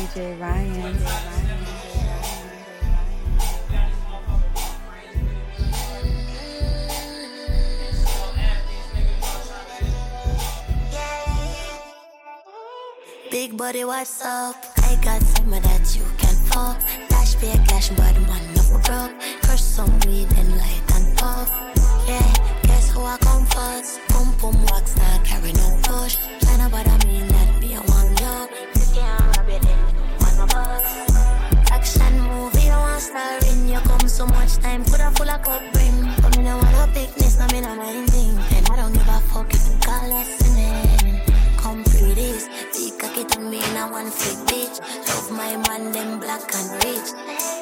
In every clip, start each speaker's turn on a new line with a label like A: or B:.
A: DJ Ryan.
B: Big body, what's up? I got some that you can much put a full of cup bring. But me no want a picnic, no me no mind. And I don't give a fuck if you call listening. Come through this, big cocky to me in a one flick bitch. Love my man, them black and rich.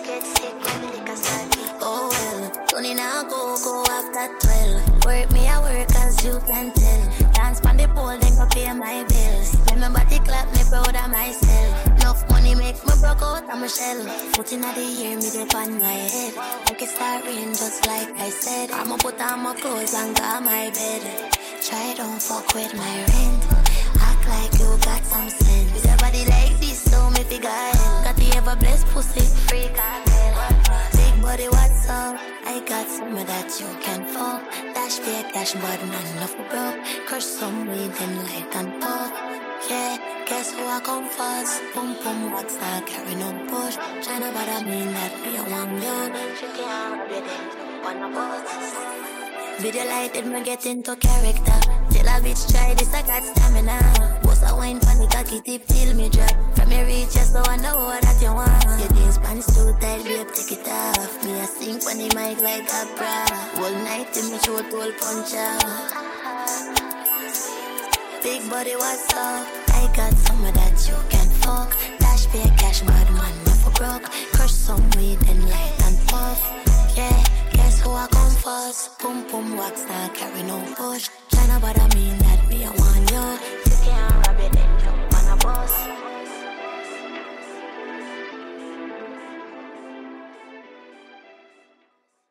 B: Get sick when liquor start kick. Oh well, Tony now go, go after 12. Work me, I work as you can tell. Dance on the pole, then go pay my bills. Remember the clap, me proud of myself. Enough money make me broke out of my shell. Foot in the ear, me dip on my head. Make it start rain just like I said. I'ma put on my clothes and go my bed. Try don't fuck with my rent. Act like you got some sense. With your body like this, so me figure hell. Got the ever blessed pussy, freak I Big body, what's up? I got some that you can fuck. Dash a cash, but none enough broke. Crush some weed and light and puff. Yeah, guess who I come first? Boom boom, what's not carry no push. China, but I mean that me a one yo. She can't rub it in, one of us. Video lighted, me get into character. Till a bitch try this, I got stamina. Boss a wine the cocky tip till me drop. From your reach, just so I know what that you want. Your jeans pants too tight, babe, take it off. Me a sing the mic like a bra. All night till me show all punch out. Big body, what's up? I got some of that you can fuck. Dash pay cash, bad man, never broke. Crush some weed and light and puff. Yeah, guess who I come first? Pum pum wax, not carry no push. China, but I mean that me it in, you